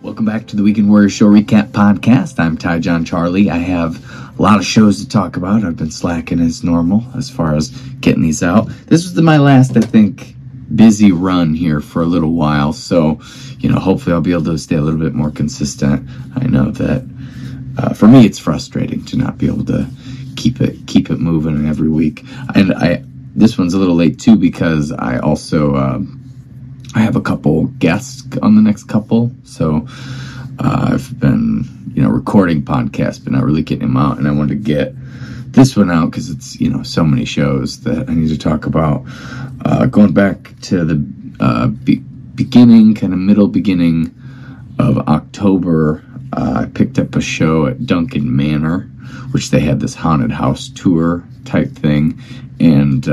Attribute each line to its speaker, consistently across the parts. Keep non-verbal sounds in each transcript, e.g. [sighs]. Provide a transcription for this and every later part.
Speaker 1: Welcome back to the Weekend Warrior Show Recap Podcast. I'm TyJon Charlie. I have a lot of shows to talk about. I've been slacking as normal as far as getting these out. This was my last, I think, busy run here for a little while. So, you know, hopefully I'll be able to stay a little bit more consistent. I know that uh, for me, it's frustrating to not be able to keep it keep it moving every week. And I this one's a little late too because I also. Uh, I have a couple guests on the next couple, so uh, I've been you know recording podcasts, but not really getting them out, and I wanted to get this one out because it's you know so many shows that I need to talk about. Uh, going back to the uh, be- beginning, kind of middle beginning of October, uh, I picked up a show at Duncan Manor, which they had this haunted house tour type thing, and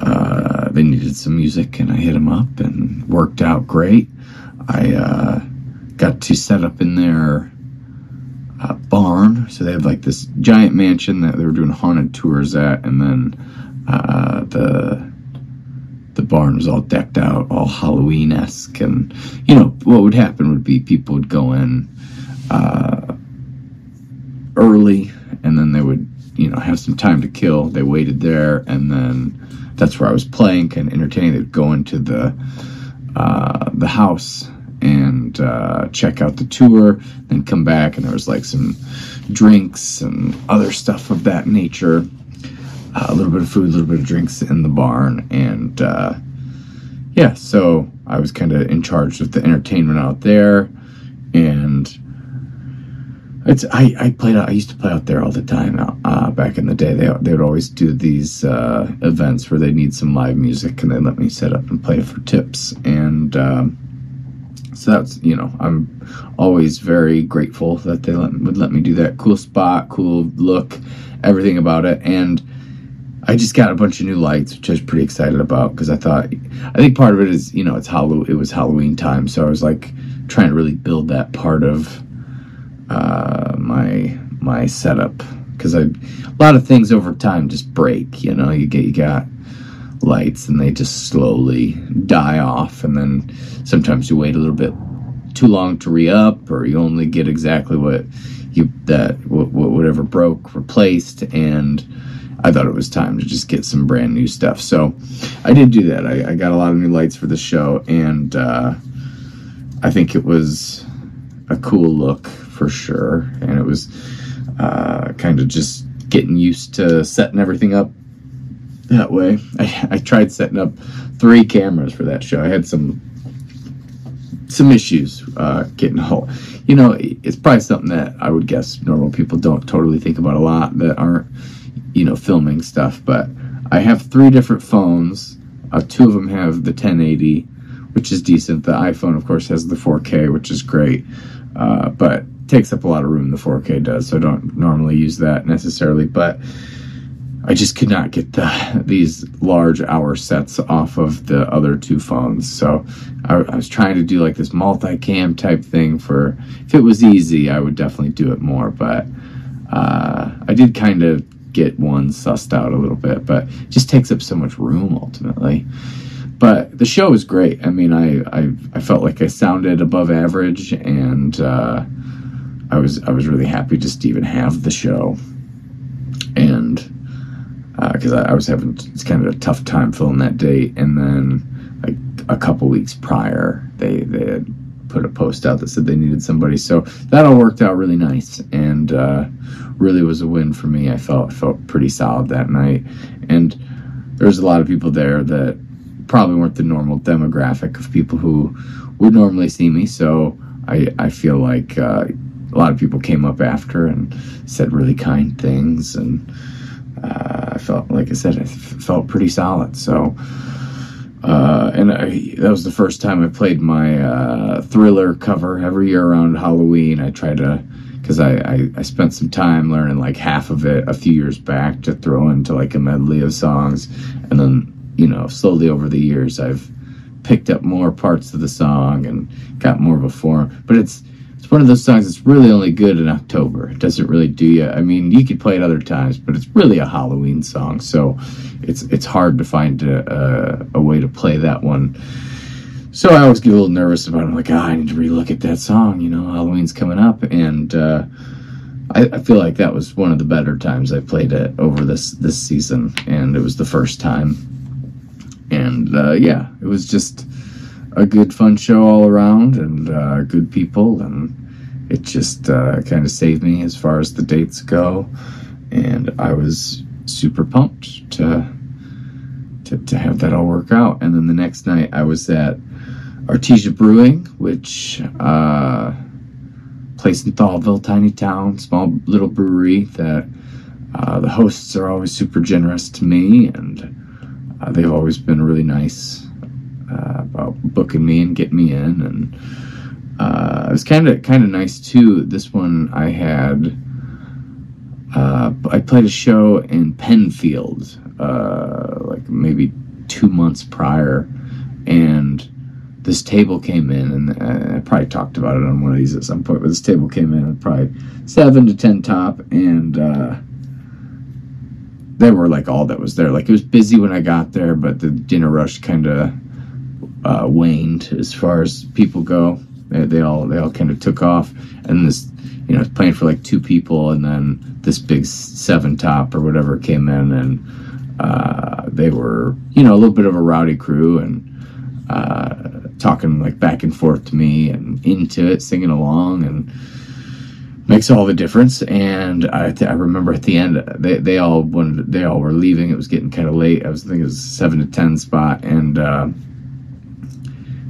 Speaker 1: uh, they needed some music, and I hit them up, and worked out great. I uh, got to set up in their uh, barn, so they have like this giant mansion that they were doing haunted tours at, and then uh, the the barn was all decked out, all Halloween esque, and you know what would happen would be people would go in uh, early, and then they would you know have some time to kill. They waited there, and then that's where I was playing, of entertaining. They'd go into the uh, the house and uh, check out the tour, then come back, and there was like some drinks and other stuff of that nature. Uh, a little bit of food, a little bit of drinks in the barn, and uh, yeah, so I was kind of in charge of the entertainment out there, and it's I, I played out. I used to play out there all the time. Uh, back in the day, they they would always do these uh, events where they need some live music, and they let me set up and play for tips. And um, so that's you know I'm always very grateful that they let, would let me do that. Cool spot, cool look, everything about it, and. I just got a bunch of new lights, which I was pretty excited about because I thought, I think part of it is, you know, it's Halloween, it was Halloween time, so I was like trying to really build that part of uh, my my setup because I a lot of things over time just break. You know, you get you got lights and they just slowly die off, and then sometimes you wait a little bit too long to re up, or you only get exactly what you that what, whatever broke replaced and. I thought it was time to just get some brand new stuff. So I did do that. I, I got a lot of new lights for the show, and uh, I think it was a cool look for sure. And it was uh, kind of just getting used to setting everything up that way. I, I tried setting up three cameras for that show. I had some some issues uh, getting whole. You know, it's probably something that I would guess normal people don't totally think about a lot that aren't, you know, filming stuff. But I have three different phones. Uh, two of them have the 1080, which is decent. The iPhone, of course, has the 4K, which is great. Uh, but takes up a lot of room the 4K does, so I don't normally use that necessarily. But I just could not get the, these large hour sets off of the other two phones. So I, I was trying to do like this multicam type thing for if it was easy, I would definitely do it more. But uh, I did kind of get one sussed out a little bit, but just takes up so much room ultimately. But the show was great. I mean, I I, I felt like I sounded above average and. Uh, I was I was really happy just to even have the show, and because uh, I, I, was having it's kind of a tough time filling that date, and then like a couple weeks prior, they they had put a post out that said they needed somebody, so that all worked out really nice, and uh, really was a win for me. I felt felt pretty solid that night, and there was a lot of people there that probably weren't the normal demographic of people who would normally see me, so I I feel like. Uh, a lot of people came up after and said really kind things, and uh, I felt, like I said, I felt pretty solid. So, uh, and I, that was the first time I played my uh, thriller cover every year around Halloween. I try to, because I, I, I spent some time learning like half of it a few years back to throw into like a medley of songs, and then you know slowly over the years I've picked up more parts of the song and got more of a form. But it's it's one of those songs that's really only good in October. It doesn't really do you. I mean, you could play it other times, but it's really a Halloween song, so it's it's hard to find a, a, a way to play that one so I always get a little nervous about it. I'm like, ah, I need to relook at that song. You know, Halloween's coming up, and uh, I, I, feel like that was one of the better times I played it over this this season, and it was the first time. And uh, yeah, it was just a good, fun show all around, and uh, good people, and it just uh, kind of saved me as far as the dates go. And I was super pumped to, to to have that all work out. And then the next night, I was at Artesia Brewing, which uh, place in Thalville, tiny town, small little brewery that uh, the hosts are always super generous to me, and uh, they've always been really nice uh, about booking me and getting me in. And uh, it was kind of kind of nice too. This one I had. Uh, I played a show in Penfield, uh, like maybe two months prior, and this table came in, and uh, I probably talked about it on one of these at some point. But this table came in probably seven to ten top, and uh, they were like all that was there. Like it was busy when I got there, but the dinner rush kind of uh, waned as far as people go. They, they all they all kind of took off, and this you know playing for like two people, and then this big seven top or whatever came in, and uh, they were you know a little bit of a rowdy crew, and uh, talking like back and forth to me and into it, singing along, and makes all the difference. And I, I remember at the end, they, they all wanted, they all were leaving. It was getting kind of late. I was thinking it was seven to ten spot, and uh,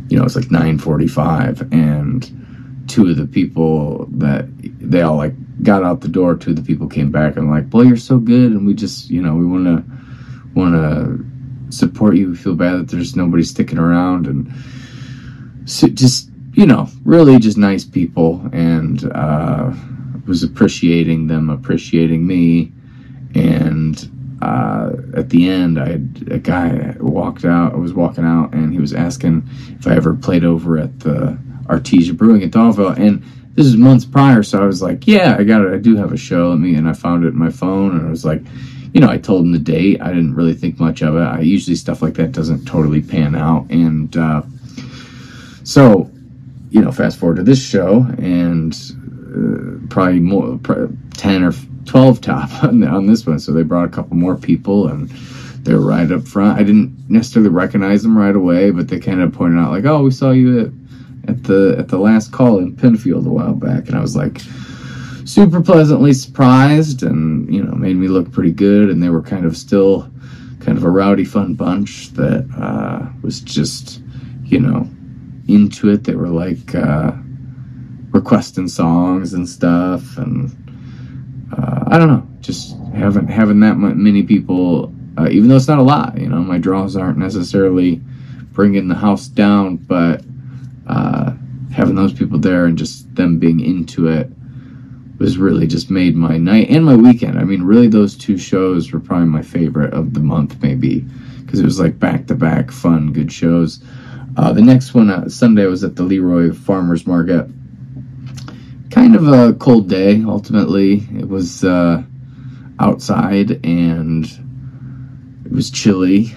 Speaker 1: you know it's like nine forty five, and two of the people that they all like got out the door. Two of the people came back and like, "Boy, you're so good," and we just you know we want to want to support you. We feel bad that there's nobody sticking around and so just you know really just nice people and uh, was appreciating them appreciating me and uh, at the end I had a guy walked out I was walking out and he was asking if I ever played over at the Artesia Brewing in Thalville and this is months prior so I was like yeah I got it. I do have a show. Let me and I found it in my phone and I was like you know I told him the date. I didn't really think much of it. I usually stuff like that doesn't totally pan out and uh, so, you know, fast forward to this show, and probably more, probably 10 or 12 top [laughs] on, on this one. So they brought a couple more people, and they're right up front. I didn't necessarily recognize them right away, but they kind of pointed out, like, oh, we saw you at, at the at the last call in Penfield a while back. And I was like, super pleasantly surprised and you know made me look pretty good and they were kind of still kind of a rowdy fun bunch that uh, was just you know into it. They were like uh, requesting songs and stuff, and uh, I don't know, just having having that many people, uh, even though it's not a lot. You know, my draws aren't necessarily bringing the house down, but uh, having those people there and just them being into it was really just made my night and my weekend. I mean, really, those two shows were probably my favorite of the month, maybe because it was like back to back fun, good shows. Uh, the next one, uh, Sunday, was at the Leroy Farmers Market. Kind of a cold day, ultimately. It was uh, outside and it was chilly.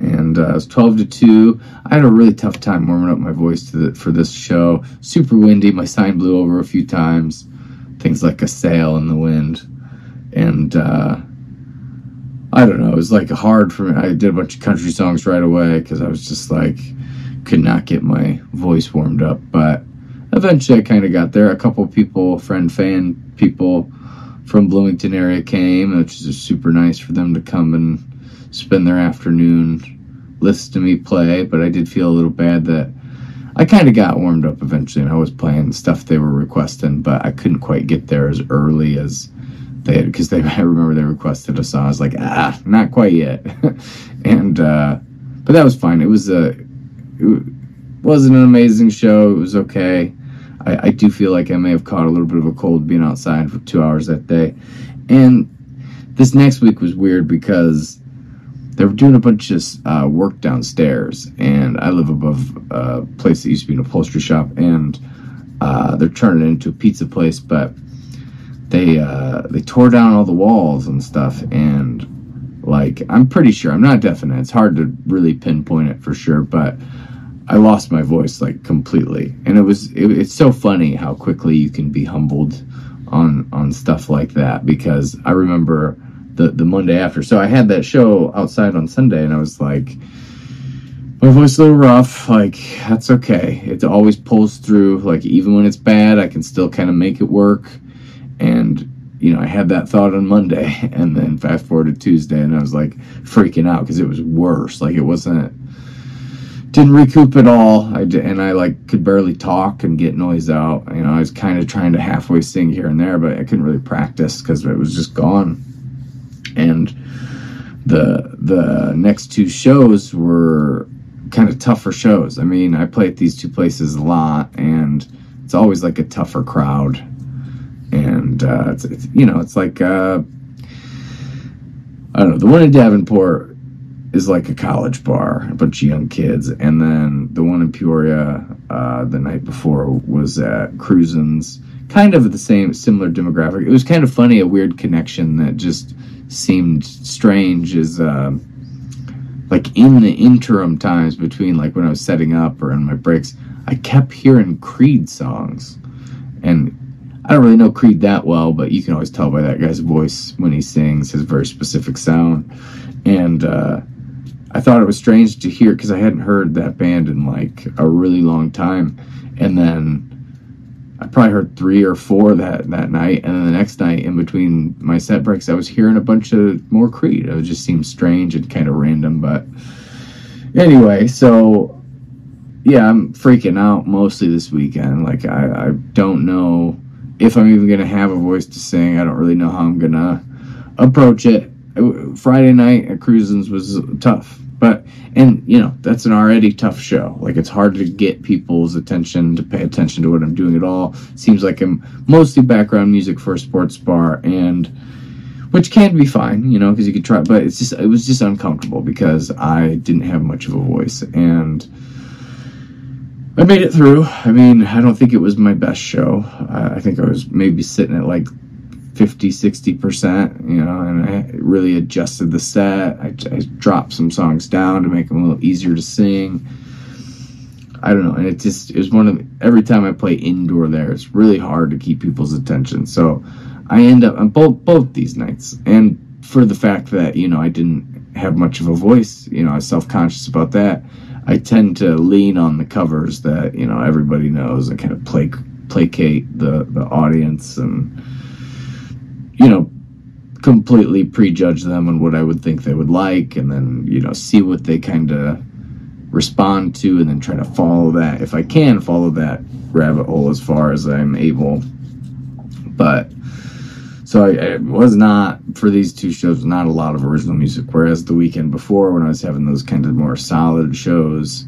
Speaker 1: And uh, it was 12 to 2. I had a really tough time warming up my voice the, for this show. Super windy. My sign blew over a few times. Things like a sail in the wind. And uh, I don't know. It was like hard for me. I did a bunch of country songs right away because I was just like could not get my voice warmed up, but eventually I kind of got there. A couple people, friend, fan people from Bloomington area came, which is super nice for them to come and spend their afternoon listen to me play. But I did feel a little bad that I kind of got warmed up eventually, and I was playing stuff they were requesting, but I couldn't quite get there as early as they had because they [laughs] I remember they requested a song. I was like, ah, not quite yet, [laughs] and uh, but that was fine. It was a it wasn't an amazing show. It was okay. I, I do feel like I may have caught a little bit of a cold being outside for two hours that day. And this next week was weird because they were doing a bunch of uh, work downstairs, and I live above a place that used to be an upholstery shop, and uh, they're turning it into a pizza place, but they uh, they tore down all the walls and stuff, and like I'm pretty sure I'm not definite. It's hard to really pinpoint it for sure, but I lost my voice like completely, and it was it, it's so funny how quickly you can be humbled on on stuff like that because I remember the the Monday after. So I had that show outside on Sunday, and I was like, my voice a little rough. Like that's okay. It always pulls through. Like even when it's bad, I can still kind of make it work. And you know, I had that thought on Monday, [laughs] and then fast forward to Tuesday, and I was like freaking out because it was worse. Like it wasn't didn't recoup at all. I did, and I like could barely talk and get noise out. You know, I was kind of trying to halfway sing here and there, but I couldn't really practice because it was just gone. And the the next two shows were kind of tougher shows. I mean, I play at these two places a lot, and it's always like a tougher crowd. And uh, it's, it's you know, it's like uh, I don't know. The one in Davenport is like a college bar, a bunch of young kids, and then the one in Peoria uh, the night before was at Cruisin's, kind of the same, similar demographic. It was kind of funny, a weird connection that just seemed strange. Is uh, like in the interim times between like when I was setting up or in my breaks, I kept hearing Creed songs, and I don't really know Creed that well, but you can always tell by that guy's voice when he sings, his very specific sound, and. Uh, I thought it was strange to hear because I hadn't heard that band in like a really long time, and then I probably heard three or four that that night, and then the next night in between my set breaks, I was hearing a bunch of more Creed. It just seemed strange and kind of random, but anyway, so yeah, I'm freaking out mostly this weekend. Like I, I don't know if I'm even gonna have a voice to sing. I don't really know how I'm gonna approach it. Friday night at Cruisins was tough but and you know that's an already tough show. Like it's hard to get people's attention to pay attention to what I'm doing at all. Seems like I'm mostly background music for a sports bar, and which can be fine, you know, because you could try. But it's just it was just uncomfortable because I didn't have much of a voice, and I made it through. I mean, I don't think it was my best show. I think I was maybe sitting at like 50, 60%, you know, and I really adjusted the set. I, I, dropped some songs down to make them a little easier to sing. I don't know. And it just, was one of, the, every time I play indoor there, it's really hard to keep people's attention. So I end up on both, both these nights. And for the fact that, you know, I didn't have much of a voice, you know, I was self conscious about that. I tend to lean on the covers that, you know, everybody knows and kind of plac- placate the, the audience and, you know, completely prejudge them on what I would think they would like, and then you know see what they kind of respond to, and then try to follow that if I can follow that rabbit hole as far as I'm able. But so I, I was not for these two shows not a lot of original music. Whereas the weekend before, when I was having those kind of more solid shows,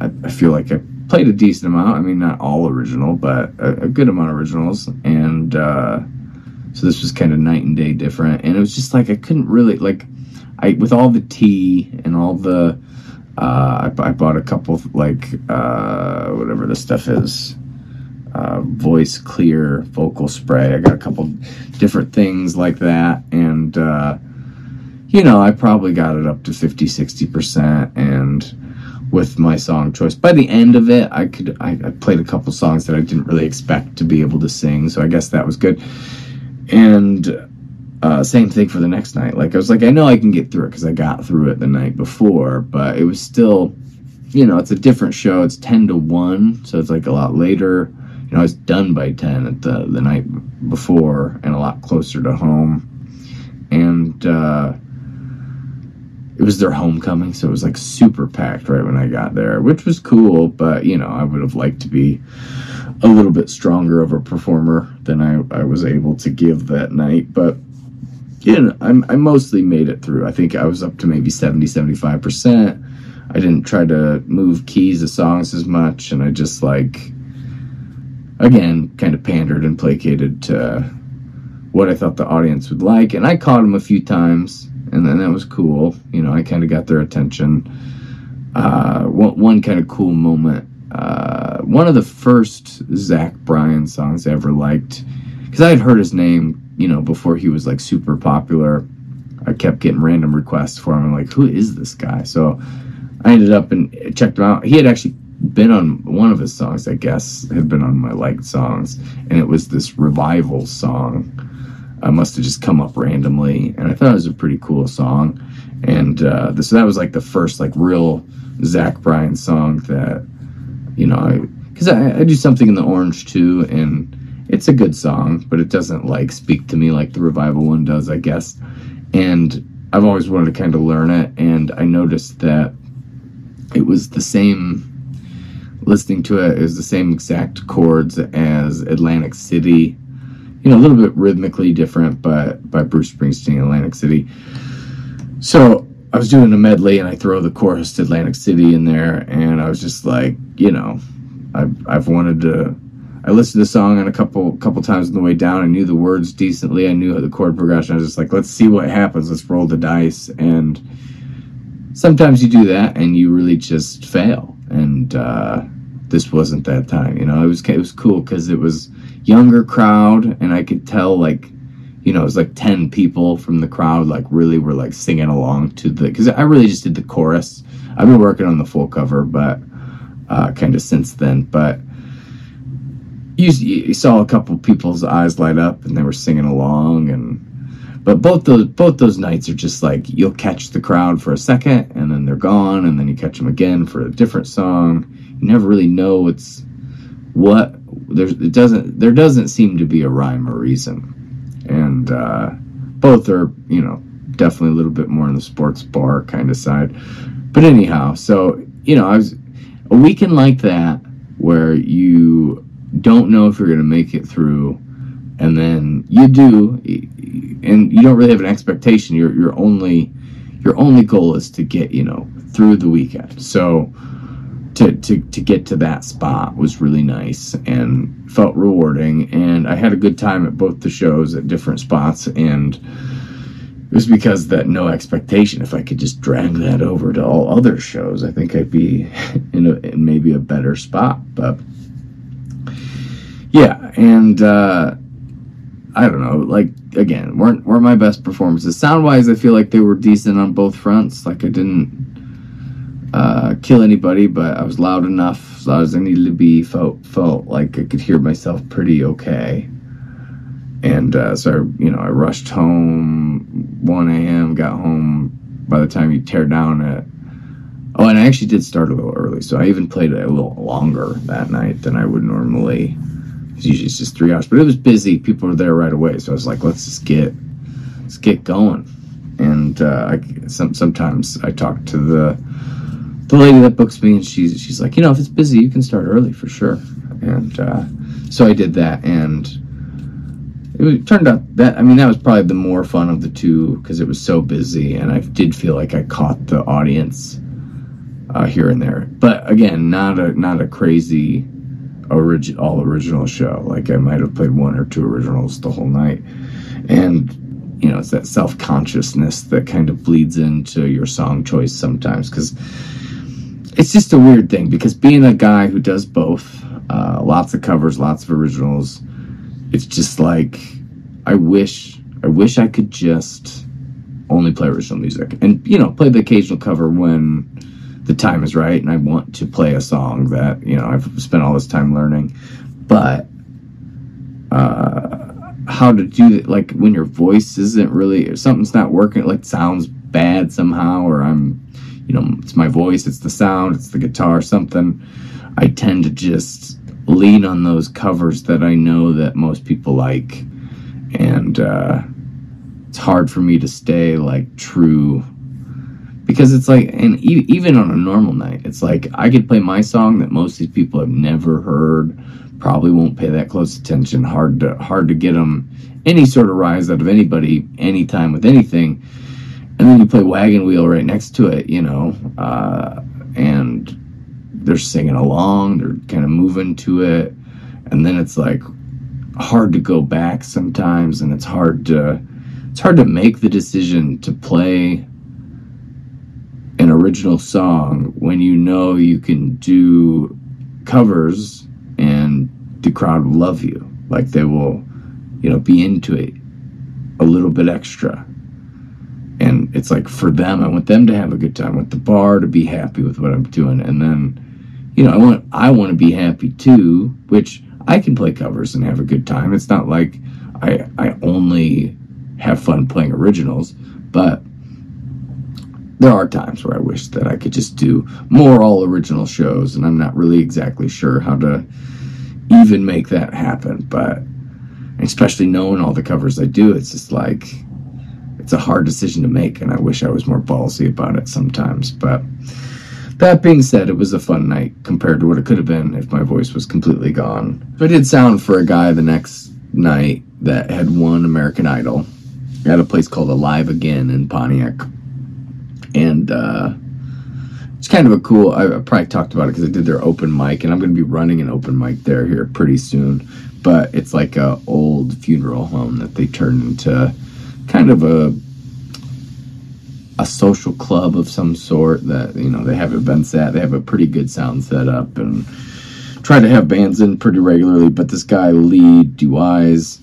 Speaker 1: I, I feel like I played a decent amount. I mean, not all original, but a, a good amount of originals, and. uh so this was kind of night and day different. And it was just like I couldn't really like I with all the tea and all the uh, I, I bought a couple like uh, whatever this stuff is. Uh, voice clear vocal spray. I got a couple different things like that, and uh, you know, I probably got it up to 50, 60 percent. And with my song choice, by the end of it, I could I, I played a couple songs that I didn't really expect to be able to sing, so I guess that was good. And uh, same thing for the next night. Like I was like, I know I can get through it because I got through it the night before, but it was still, you know, it's a different show. It's ten to one, so it's like a lot later. You know, I was done by ten at the the night before, and a lot closer to home. And uh, it was their homecoming, so it was like super packed right when I got there, which was cool. But you know, I would have liked to be a little bit stronger of a performer than I, I was able to give that night. But yeah, know, I, I mostly made it through. I think I was up to maybe 70, 75%. I didn't try to move keys of songs as much, and I just like, again, kind of pandered and placated to what I thought the audience would like. And I caught them a few times, and then that was cool. You know, I kind of got their attention. Uh, one, one kind of cool moment uh, one of the first Zach Bryan songs I ever liked, because I had heard his name, you know, before he was like super popular. I kept getting random requests for him. I'm like, who is this guy? So I ended up and checked him out. He had actually been on one of his songs, I guess, had been on my liked songs, and it was this revival song. I must have just come up randomly, and I thought it was a pretty cool song. And uh, so that was like the first like real Zach Bryan song that you know, because I, I, I do something in the orange too, and it's a good song, but it doesn't like speak to me like the revival one does, I guess. And I've always wanted to kind of learn it, and I noticed that it was the same. Listening to it, it was the same exact chords as Atlantic City. You know, a little bit rhythmically different, but by Bruce Springsteen, Atlantic City. So I was doing a medley, and I throw the chorus to Atlantic City in there, and I was just like, you know, I've I've wanted to I listened to the song on a couple couple times on the way down. I knew the words decently. I knew the chord progression. I was just like, let's see what happens. Let's roll the dice. And sometimes you do that, and you really just fail. And uh, this wasn't that time. You know, it was it was cool because it was younger crowd, and I could tell like, you know, it was like ten people from the crowd like really were like singing along to the because I really just did the chorus. I've been working on the full cover, but uh, kind of since then, but you, you saw a couple people's eyes light up and they were singing along and but both those both those nights are just like you'll catch the crowd for a second and then they're gone and then you catch them again for a different song you never really know it's what there's it doesn't there doesn't seem to be a rhyme or reason and uh, both are you know definitely a little bit more on the sports bar kind of side but anyhow so you know i was a weekend like that where you don't know if you're going to make it through, and then you do, and you don't really have an expectation. Your your only your only goal is to get you know through the weekend. So to to to get to that spot was really nice and felt rewarding. And I had a good time at both the shows at different spots and. It was because that no expectation. If I could just drag that over to all other shows, I think I'd be [laughs] in, a, in maybe a better spot. But yeah, and uh, I don't know. Like again, weren't weren't my best performances. Sound wise, I feel like they were decent on both fronts. Like I didn't uh, kill anybody, but I was loud enough, as loud as I needed to be. Felt felt like I could hear myself pretty okay. And uh, so I, you know, I rushed home 1 a.m. Got home by the time you tear down at Oh, and I actually did start a little early, so I even played it a little longer that night than I would normally usually it's just three hours, but it was busy. People were there right away, so I was like, let's just get let's get going. And uh, I, some, sometimes I talk to the the lady that books me, and she's she's like, you know, if it's busy, you can start early for sure. And uh, so I did that, and it turned out that I mean that was probably the more fun of the two because it was so busy, and I did feel like I caught the audience uh, here and there. But again, not a not a crazy all original show. Like I might have played one or two originals the whole night. And you know, it's that self consciousness that kind of bleeds into your song choice sometimes because it's just a weird thing. Because being a guy who does both, uh, lots of covers, lots of originals, it's just like I wish, I wish I could just only play original music and you know play the occasional cover when the time is right and I want to play a song that, you know, I've spent all this time learning. But uh, how to do it, like when your voice isn't really, something's not working, like sounds bad somehow, or I'm, you know, it's my voice, it's the sound, it's the guitar, something. I tend to just lean on those covers that I know that most people like. And uh, it's hard for me to stay like true because it's like and e- even on a normal night it's like i could play my song that most of these people have never heard probably won't pay that close attention hard to hard to get them any sort of rise out of anybody anytime with anything and then you play wagon wheel right next to it you know uh, and they're singing along they're kind of moving to it and then it's like hard to go back sometimes and it's hard to it's hard to make the decision to play an original song when you know you can do covers and the crowd will love you. Like they will, you know, be into it a little bit extra. And it's like for them, I want them to have a good time. I want the bar to be happy with what I'm doing. And then, you know, I want I want to be happy too, which I can play covers and have a good time. It's not like I I only have fun playing originals, but there are times where I wish that I could just do more all original shows, and I'm not really exactly sure how to even make that happen. But especially knowing all the covers I do, it's just like it's a hard decision to make, and I wish I was more ballsy about it sometimes. But that being said, it was a fun night compared to what it could have been if my voice was completely gone. I did sound for a guy the next night that had won American Idol at a place called Alive Again in Pontiac. And uh, it's kind of a cool, I, I probably talked about it because I did their open mic, and I'm going to be running an open mic there here pretty soon. But it's like a old funeral home that they turned into kind of a a social club of some sort that you know they have events at. They have a pretty good sound setup and try to have bands in pretty regularly. But this guy Lee DeWyze,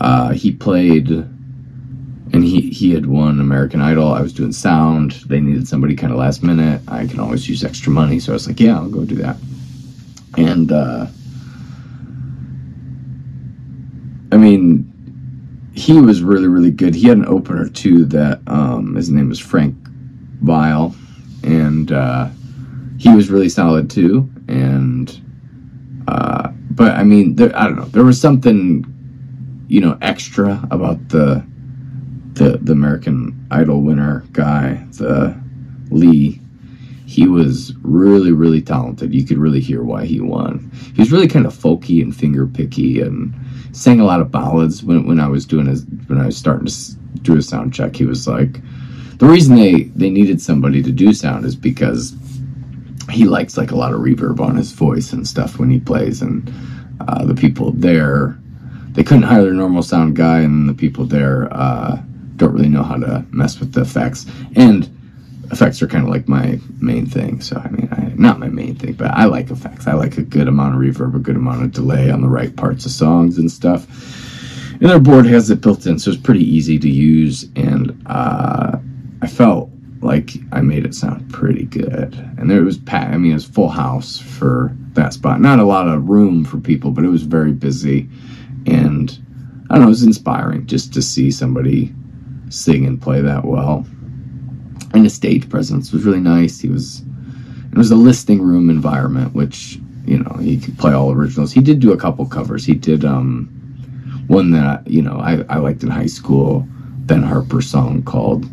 Speaker 1: uh, he played and he he had won American Idol. I was doing sound. They needed somebody kind of last minute. I can always use extra money, so I was like, yeah, I'll go do that. And uh, I mean, he was really really good. He had an opener too that um, his name was Frank Vile, and uh, he was really solid too. And uh, but I mean, there, I don't know. There was something you know extra about the the the American Idol winner guy, the Lee. He was really really talented. You could really hear why he won. He was really kind of folky and finger picky and sang a lot of ballads when, when I was doing his when I was starting to do a sound check. He was like, the reason they they needed somebody to do sound is because he likes like a lot of reverb on his voice and stuff when he plays, and uh, the people there they couldn't hire their normal sound guy, and the people there uh, don't really know how to mess with the effects and effects are kind of like my main thing. So I mean, I, not my main thing, but I like effects. I like a good amount of reverb, a good amount of delay on the right parts of songs and stuff. And their board has it built in, so it's pretty easy to use. And uh, I felt like I made it sound pretty good. And there was. I mean, it was full house for that spot. Not a lot of room for people, but it was very busy. And I don't know, it was inspiring just to see somebody sing and play that well and his stage presence was really nice. He was it was a listing room environment, which you know he could play all originals. He did do a couple covers. He did um, one that you know I, I liked in high school, Ben Harper song called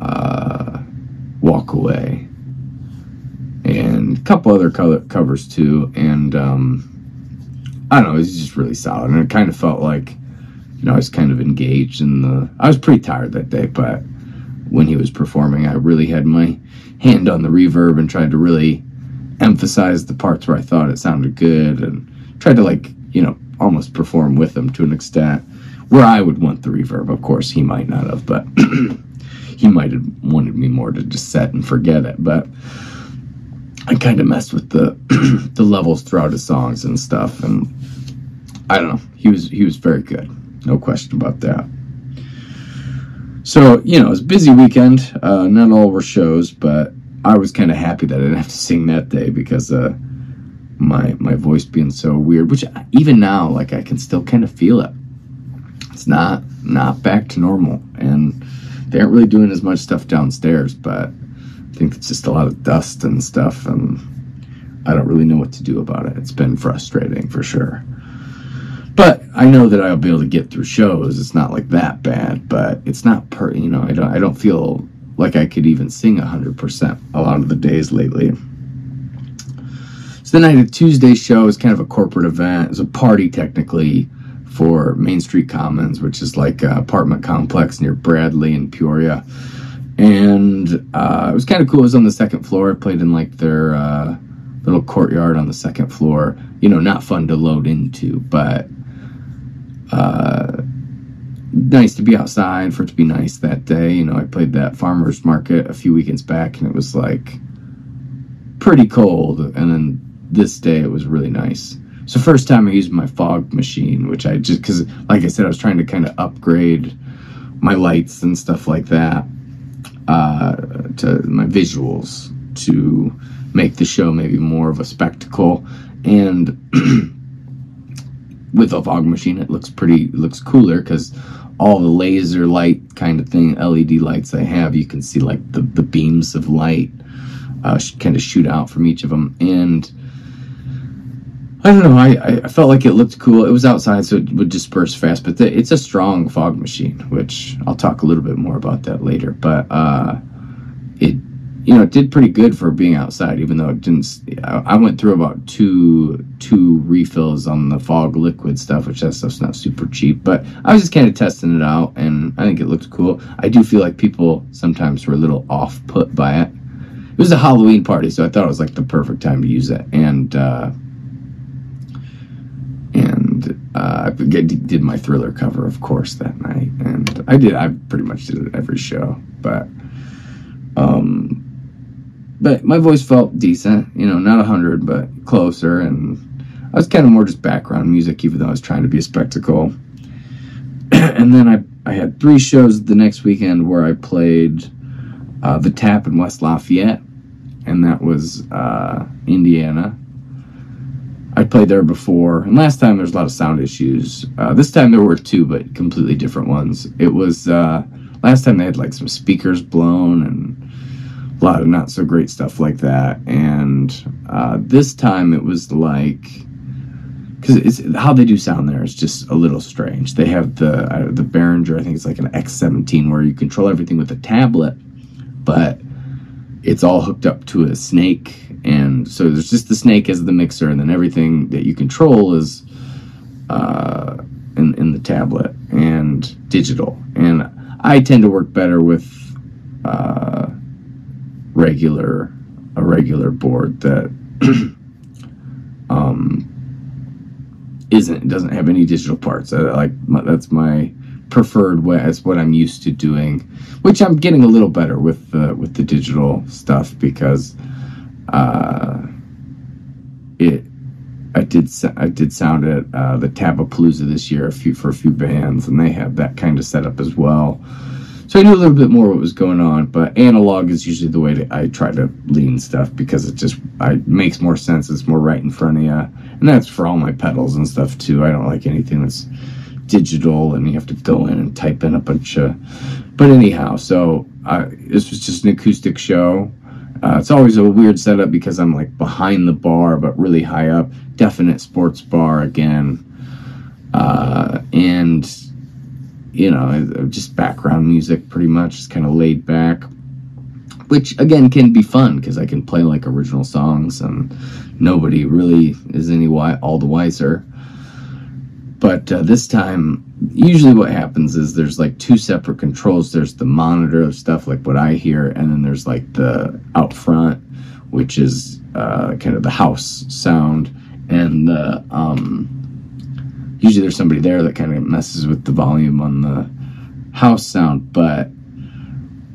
Speaker 1: uh, "Walk Away," and a couple other co- covers too. And um, I don't know, it was just really solid, and it kind of felt like you know I was kind of engaged in the. I was pretty tired that day, but when he was performing. I really had my hand on the reverb and tried to really emphasize the parts where I thought it sounded good and tried to like, you know, almost perform with him to an extent where I would want the reverb. Of course, he might not have, but [clears throat] he might have wanted me more to just set and forget it. But I kind of messed with the [clears throat] the levels throughout his songs and stuff, and I don't know. He was he was very good, no question about that. So, you know, it was a busy weekend. Uh, not all were shows, but I was kind of happy that I didn't have to sing that day because uh, my my voice being so weird. Which even now, like I can still kind of feel it. It's not not back to normal, and they aren't really doing as much stuff downstairs. But I think it's just a lot of dust and stuff, and I don't really know what to do about it. It's been frustrating for sure. I know that I'll be able to get through shows. It's not like that bad, but it's not per. You know, I don't. I don't feel like I could even sing hundred percent a lot of the days lately. So then I had a Tuesday show. It's kind of a corporate event. It was a party technically for Main Street Commons, which is like an apartment complex near Bradley and Peoria. And uh, it was kind of cool. It was on the second floor. I played in like their uh, little courtyard on the second floor. You know, not fun to load into, but uh, nice to be outside for it to be nice that day. You know, I played that farmers market a few weekends back, and it was like pretty cold. And then this day it was really nice. So first time I used my fog machine, which I just because, like I said, I was trying to kind of upgrade my lights and stuff like that uh, to my visuals to make the show maybe more of a spectacle. And [clears throat] with a fog machine, it looks pretty, looks cooler because all the laser light kind of thing, LED lights I have, you can see like the, the beams of light uh, kind of shoot out from each of them. And I don't know, I, I felt like it looked cool. It was outside, so it would disperse fast, but the, it's a strong fog machine, which I'll talk a little bit more about that later. But uh, you know, it did pretty good for being outside, even though it didn't. I went through about two two refills on the fog liquid stuff, which that stuff's not super cheap. But I was just kind of testing it out, and I think it looked cool. I do feel like people sometimes were a little off put by it. It was a Halloween party, so I thought it was like the perfect time to use it, and uh, and uh, I did my thriller cover, of course, that night, and I did. I pretty much did it every show, but. Um, but my voice felt decent, you know, not a hundred, but closer. And I was kind of more just background music, even though I was trying to be a spectacle. [clears throat] and then I, I had three shows the next weekend where I played uh, the Tap in West Lafayette, and that was uh, Indiana. I played there before, and last time there was a lot of sound issues. Uh, this time there were two, but completely different ones. It was uh, last time they had like some speakers blown and a lot of not so great stuff like that. And uh, this time it was like because it's how they do sound there is just a little strange. They have the uh, the Behringer, I think it's like an X17, where you control everything with a tablet, but it's all hooked up to a snake, and so there's just the snake as the mixer, and then everything that you control is uh, in in the tablet and digital. And I tend to work better with uh, regular a regular board that [clears throat] um, isn't doesn't have any digital parts. I, like my, that's my preferred way. That's what I'm used to doing, which I'm getting a little better with the with the digital stuff because uh, it. I did I did sound at uh, the Tabapalooza this year a few for a few bands, and they have that kind of setup as well. So I knew a little bit more what was going on, but analog is usually the way to, I try to lean stuff because it just I makes more sense. It's more right in front of you, and that's for all my pedals and stuff too. I don't like anything that's digital and you have to go in and type in a bunch of. But anyhow, so I, this was just an acoustic show. Uh, it's always a weird setup because I'm like behind the bar, but really high up. Definite sports bar again, uh, and you know, just background music pretty much, just kind of laid back. Which again can be fun because I can play like original songs and nobody really is any wi- all the wiser. But uh, this time, usually what happens is there's like two separate controls. There's the monitor of stuff like what I hear, and then there's like the out front, which is uh, kind of the house sound, and the um, usually there's somebody there that kind of messes with the volume on the house sound, but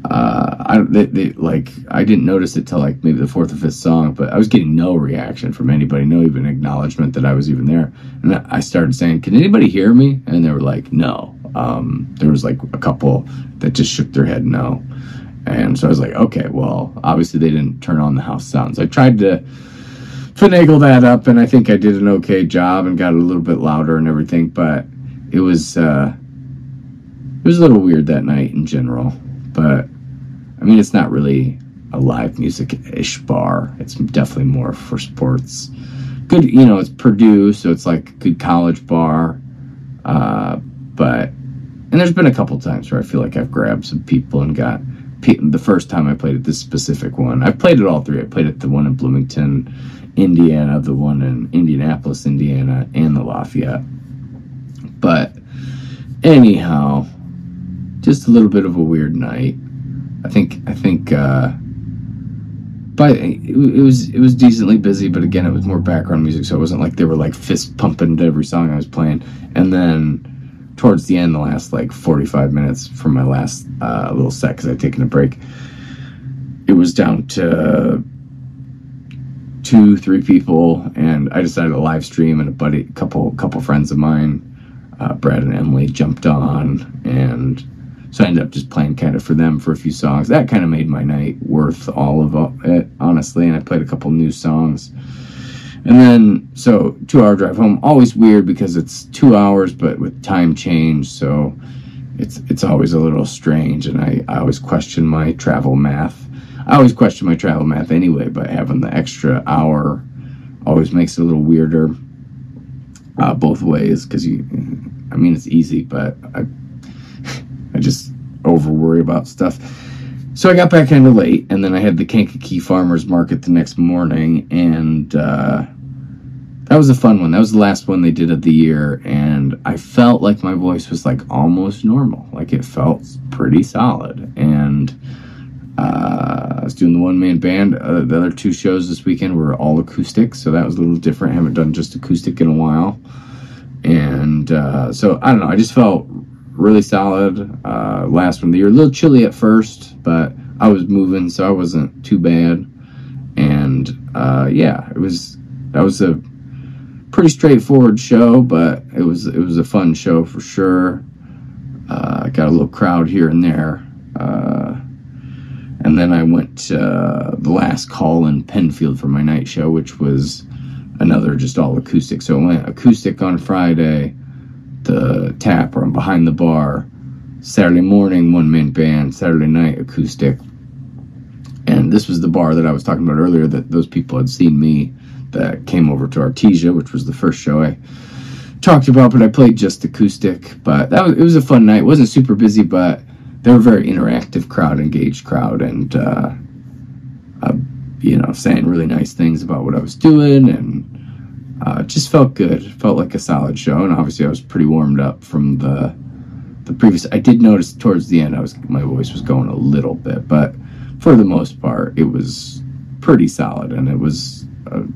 Speaker 1: uh, I they, they, like I didn't notice it till like maybe the fourth or fifth song, but I was getting no reaction from anybody, no even acknowledgement that I was even there. And I started saying, "Can anybody hear me?" And they were like, "No." Um, there was like a couple that just shook their head no, and so I was like, "Okay, well, obviously they didn't turn on the house sounds." I tried to finagle that up, and I think I did an okay job and got a little bit louder and everything. But it was uh, it was a little weird that night in general. But I mean, it's not really a live music ish bar. It's definitely more for sports. Good, you know, it's Purdue, so it's like a good college bar. Uh, but and there's been a couple times where I feel like I've grabbed some people and got the first time I played at this specific one. I've played it all three. I played at the one in Bloomington, Indiana, the one in Indianapolis, Indiana, and the Lafayette. But anyhow, just a little bit of a weird night. I think I think uh, but it, was it was decently busy, but again, it was more background music, so it wasn't like they were like fist pumping to every song I was playing. And then towards the end, the last like 45 minutes from my last uh, little set, because I'd taken a break, it was down to two, three people, and I decided to live stream, and a buddy, couple, couple friends of mine, uh, Brad and Emily, jumped on, and So I ended up just playing kind of for them for a few songs. That kind of made my night worth all of it, honestly. And I played a couple new songs. And then, so two hour drive home, always weird because it's two hours, but with time change. So it's it's always a little strange. And I, I always question my travel math. I always question my travel math anyway, but having the extra hour always makes it a little weirder uh, both ways because you, I mean, it's easy, but I, I just over worry about stuff. So I got back kind of late, and then I had the Kankakee Farmers Market the next morning, and uh, that was a fun one. That was the last one they did of the year, and I felt like my voice was like almost normal. Like it felt pretty solid, and uh, I was doing the one man band. Uh, the other two shows this weekend were all acoustic, so that was a little different. I haven't done just acoustic in a while, and uh, so I don't know. I just felt really solid. Uh, last one of the year, a little chilly at first, but I was moving, so I wasn't too bad. And uh, yeah, it was that was a pretty straightforward show, but it was it was a fun show for sure. Uh, got a little crowd here and there. And then I went uh, the last call in Penfield for my night show, which was another just all acoustic. So I went acoustic on Friday, the tap or behind the bar. Saturday morning, one man band. Saturday night, acoustic. And this was the bar that I was talking about earlier that those people had seen me that came over to Artesia, which was the first show I talked about, but I played just acoustic. But that was it was a fun night. It wasn't super busy, but they were a very interactive crowd, engaged crowd, and uh, uh, you know, saying really nice things about what I was doing, and uh, just felt good. It felt like a solid show, and obviously I was pretty warmed up from the the previous. I did notice towards the end, I was my voice was going a little bit, but for the most part, it was pretty solid, and it was a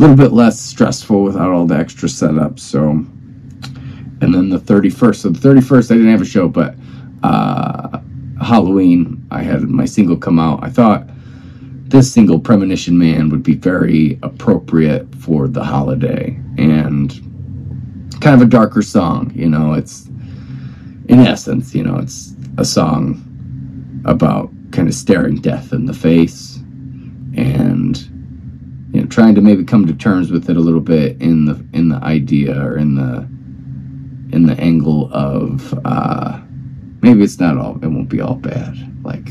Speaker 1: little bit less stressful without all the extra setup. So, and then the 31st. So the 31st, I didn't have a show, but uh, Halloween, I had my single come out. I thought this single, Premonition Man, would be very appropriate for the holiday and kind of a darker song. You know, it's in essence, you know, it's a song about kind of staring death in the face and you know trying to maybe come to terms with it a little bit in the in the idea or in the in the angle of uh maybe it's not all it won't be all bad. Like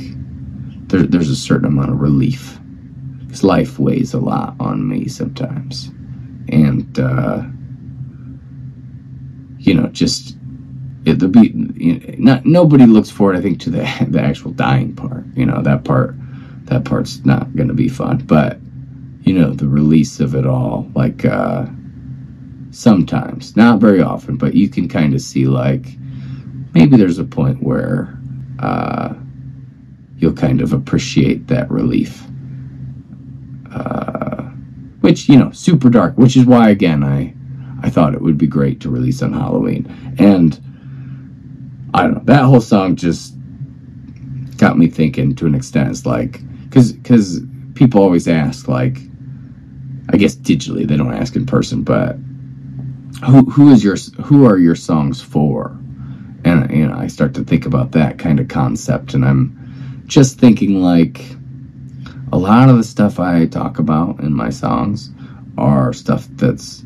Speaker 1: there, there's a certain amount of relief. Because life weighs a lot on me sometimes. And uh you know just it, the be you know, not nobody looks forward i think to the [laughs] the actual dying part. You know that part that part's not going to be fun. But you know the release of it all like uh sometimes. Not very often but you can kind of see like maybe there's a point where uh, you'll kind of appreciate that relief. Uh, which you know, super dark. Which is why, again, I I thought it would be great to release on Halloween. And I don't know, that whole song just got me thinking to an extent. It's like because because people always ask like, I guess digitally they don't ask in person, but who who is your who are your songs for? And you know i start to think about that kind of concept and i'm just thinking like a lot of the stuff i talk about in my songs are stuff that's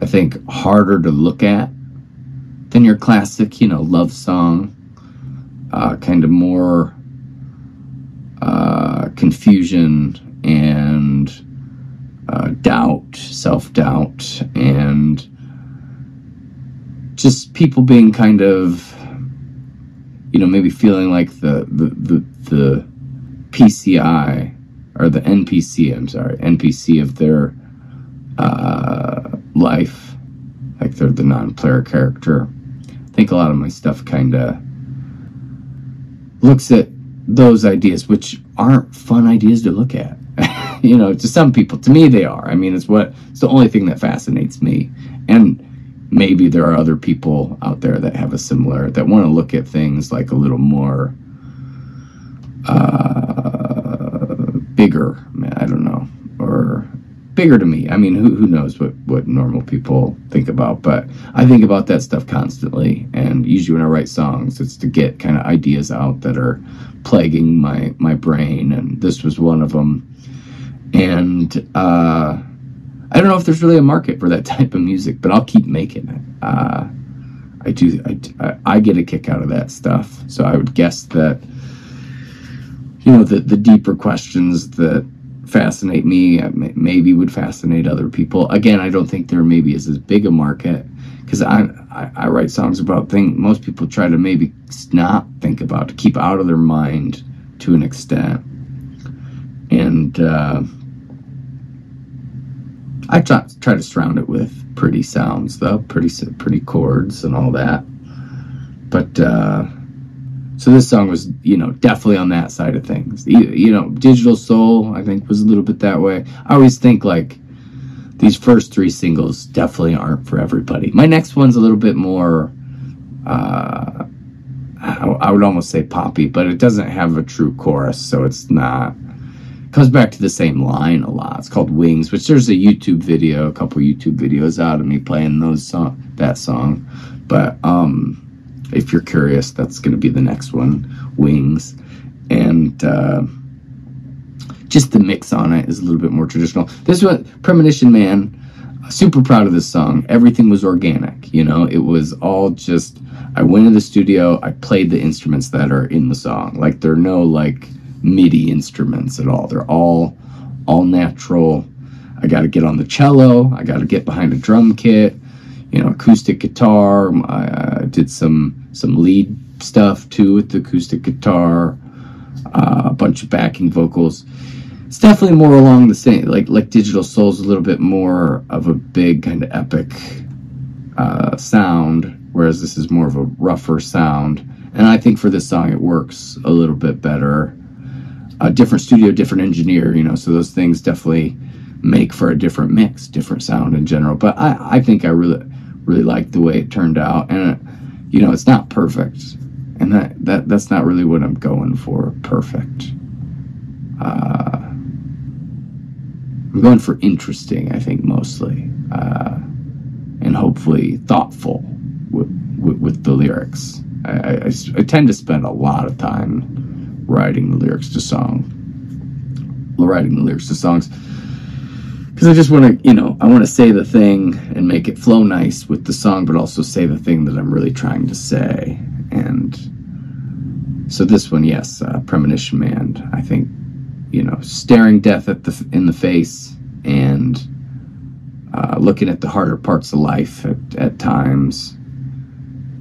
Speaker 1: i think harder to look at than your classic you know love song uh, kind of more uh, confusion and uh, doubt self-doubt and just people being kind of you know maybe feeling like the the the, the PCI or the NPC I'm sorry NPC of their uh, life like they're the non-player character. I think a lot of my stuff kind of looks at those ideas which aren't fun ideas to look at. [laughs] You know to some people to me they are. I mean it's what it's the only thing that fascinates me. And maybe there are other people out there that have a similar that want to look at things like a little more uh, bigger i don't know or bigger to me. I mean, who, who knows what, what normal people think about, but I think about that stuff constantly. And usually when I write songs, it's to get kind of ideas out that are plaguing my, my brain. And this was one of them. And uh, I don't know if there's really a market for that [laughs] type of music, but I'll keep making it. Uh, I do. I, I get a kick out of that stuff. So I would guess that you know the the deeper questions that fascinate me uh, maybe would fascinate other people. Again, I don't think there maybe is as big a market because I, I, I write songs about things most people try to maybe not think about to keep out of their mind to an extent, and uh, I try, try to surround it with pretty sounds though, pretty pretty chords and all that. But uh, so this song was, you know, definitely on that side of things. You, you know, Digital Soul, I think, was a little bit that way. I always think like these first three singles definitely aren't for everybody. My next one's a little bit more, uh, I would almost say poppy, but it doesn't have a true chorus, so it's not. Comes back to the same line a lot. It's called Wings, which there's a YouTube video, a couple YouTube videos out of me playing those song, that song. But um, if you're curious, that's going to be the next one, Wings. And uh, just the mix on it is a little bit more traditional. This one, Premonition Man, super proud of this song. Everything was organic, you know, it was all just, I went in the studio, I played the instruments that are in the song. Like, there are no, like, MIDI instruments at all. They're all, all natural. I got to get on the cello, I got to get behind a drum kit you know, acoustic guitar. I uh, did some some lead stuff too with the acoustic guitar. Uh, a bunch of backing vocals. It's definitely more along the same, like like Digital Soul's a little bit more of a big kind of epic uh, sound, whereas this is more of a rougher sound. And I think for this song, it works a little bit better. A different studio, different engineer, you know, so those things definitely make for a different mix, different sound in general. But I, I think I really really liked the way it turned out. And, uh, you know, it's not perfect. And that, that that's not really what I'm going for, perfect. Uh, I'm going for interesting, I think, mostly. Uh, and hopefully thoughtful with, with, with the lyrics. I, I, I, tend to spend a lot of time writing the lyrics to song, writing the lyrics to songs because I just want to, you know, I want to say the thing and make it flow nice with the song, but also say the thing that I'm really trying to say. And so this one, yes, uh, Premonition Man. I think, you know, staring death at the in the face and uh, looking at the harder parts of life at, at times.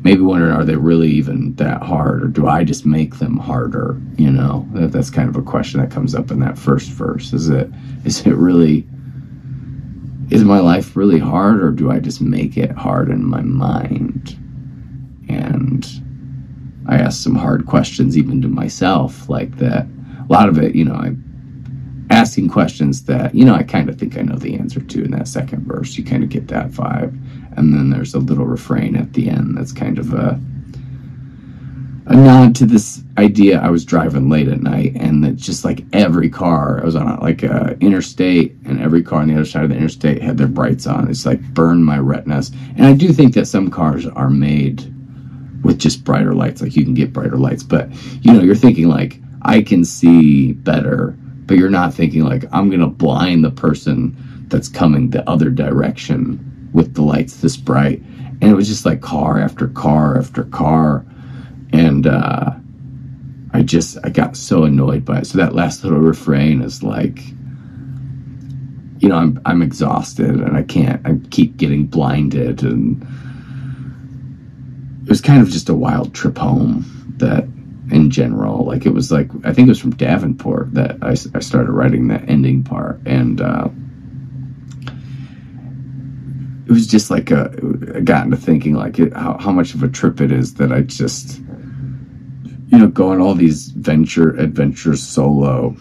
Speaker 1: Maybe wondering, are they really even that hard, or do I just make them harder? You know, that, that's kind of a question that comes up in that first verse. Is it is it really is my life really hard or do I just make it hard in my mind? And I ask some hard questions even to myself like that. A lot of it, you know, I'm asking questions that, you know, I kind of think I know the answer to in that second verse. You kind of get that vibe. And then there's a little refrain at the end that's kind of a a nod to this idea. I was driving late at night, and that just like every car, I was on like a interstate, and every car on the other side of the interstate had their brights on. It's like burned my retinas. And I do think that some cars are made with just brighter lights. Like you can get brighter lights, but you know, you're thinking like I can see better, but you're not thinking like I'm gonna blind the person that's coming the other direction with the lights this bright. And it was just like car after car after car and uh, I just I got so annoyed by it. So that last little refrain is like, you know, I'm I'm exhausted and I can't. I keep getting blinded, and it was kind of just a wild trip home. That in general, like it was like I think it was from Davenport that I, I started writing that ending part, and. Uh, it was just like a, I got into thinking like it, how, how much of a trip it is that I just you know, go on all these venture adventures solo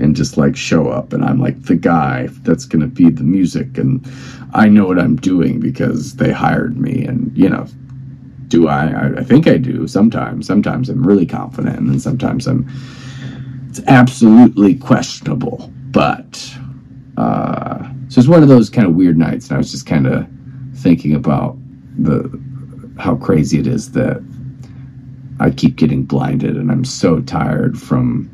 Speaker 1: and just like show up and I'm like the guy that's going to be the music and I know what I'm doing because they hired me and you know do I I think I do sometimes. Sometimes I'm really confident and then sometimes I'm it's absolutely questionable. But uh So it's one of those kind of weird nights, and I was just kind of thinking about the how crazy it is that I keep getting blinded, and I'm so tired from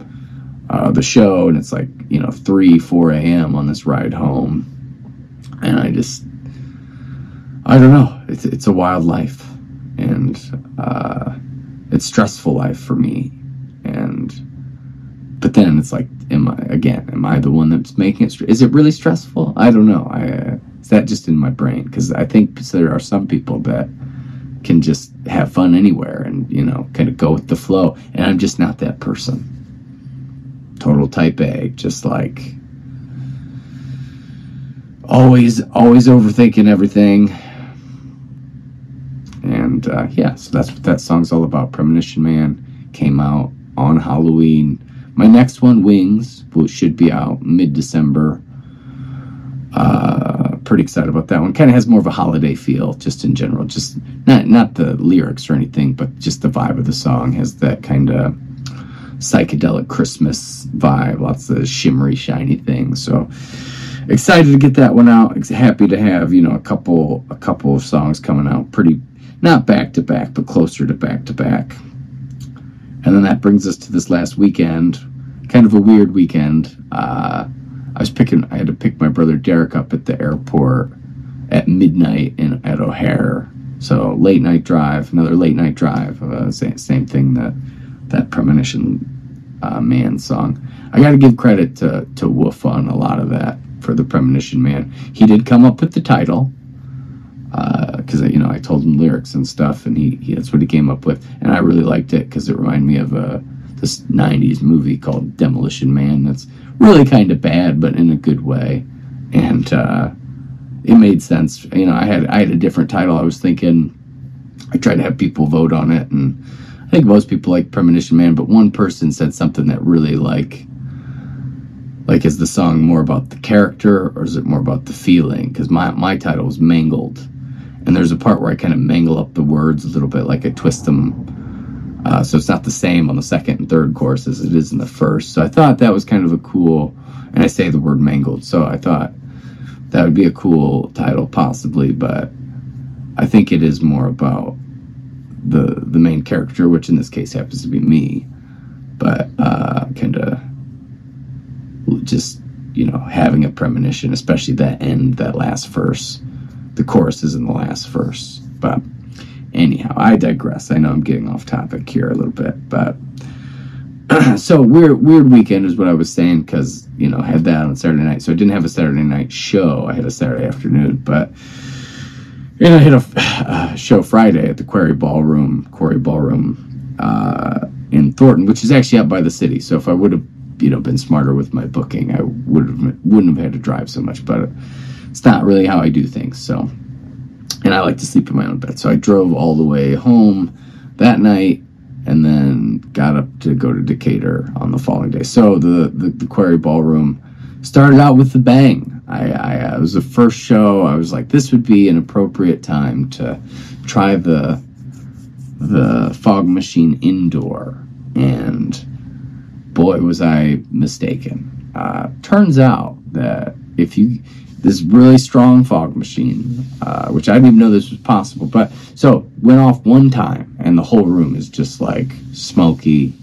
Speaker 1: uh, the show, and it's like you know three, four a.m. on this ride home, and I just I don't know. It's it's a wild life, and uh, it's stressful life for me, and but then it's like, am I again? Am I the one that's making it? Is it really stressful? I don't know. I uh, is that just in my brain? Because I think there are some people that can just have fun anywhere and you know kind of go with the flow, and I'm just not that person. Total type A, just like always, always overthinking everything. And uh, yeah, so that's what that song's all about. Premonition Man came out on Halloween my next one, Wings, which should be out mid December. Uh, pretty excited about that one. Kind of has more of a holiday feel, just in general. Just not not the lyrics or anything, but just the vibe of the song has that kind of psychedelic Christmas vibe. Lots of shimmery, shiny things. So excited to get that one out. Happy to have you know a couple a couple of songs coming out. Pretty not back to back, but closer to back to back. And then that brings us to this last weekend, kind of a weird weekend. Uh, I was picking, I had to pick my brother Derek up at the airport at midnight in at O'Hare. So late night drive, another late night drive. Uh, same, same thing that that premonition uh, man song. I got to give credit to to Wolf on a lot of that for the premonition man. He did come up with the title because uh, you know I told him lyrics and stuff, and he, he, that's what he came up with, and I really liked it because it reminded me of a this '90s movie called Demolition Man. That's really kind of bad, but in a good way, and uh, it made sense. You know, I had I had a different title. I was thinking I tried to have people vote on it, and I think most people like Premonition Man, but one person said something that really like like is the song more about the character or is it more about the feeling because my, my title was mangled and there's a part where I kind of mangle up the words a little bit, like I twist them. Uh, so it's not the same on the second and third course as it is in the first. So I thought that was kind of a cool, and I say the word mangled. So I thought that would be a cool title, possibly, but I think it is more about the the main character, which in this case happens to be me, but uh, kind of just you know having a premonition, especially that end, that last verse the chorus is in the last verse. But anyhow, I digress. I know I'm getting off topic here a little bit, but [clears throat] so weird weird weekend is what I was saying because you know I had that on Saturday night. So I didn't have a Saturday night show. I had a Saturday afternoon, but and I had a [sighs] uh, show Friday at the Quarry Ballroom, Quarry Ballroom uh, in Thornton, which is actually up by the city. So if I would have you know been smarter with my booking, I would have wouldn't have had to drive so much, but it's not really how I do things. So, and I like to sleep in my own bed. So I drove all the way home that night and then got up to go to Decatur on the following day. So the, the, the Quarry Ballroom started out with the bang. I, I uh, was the first show. I was like, this would be an appropriate time to try the the fog machine indoor, and boy, was I mistaken. Uh, turns out that if you this really strong fog machine, uh, which I didn't even know this was possible. But so went off one time, and the whole room is just like smoky,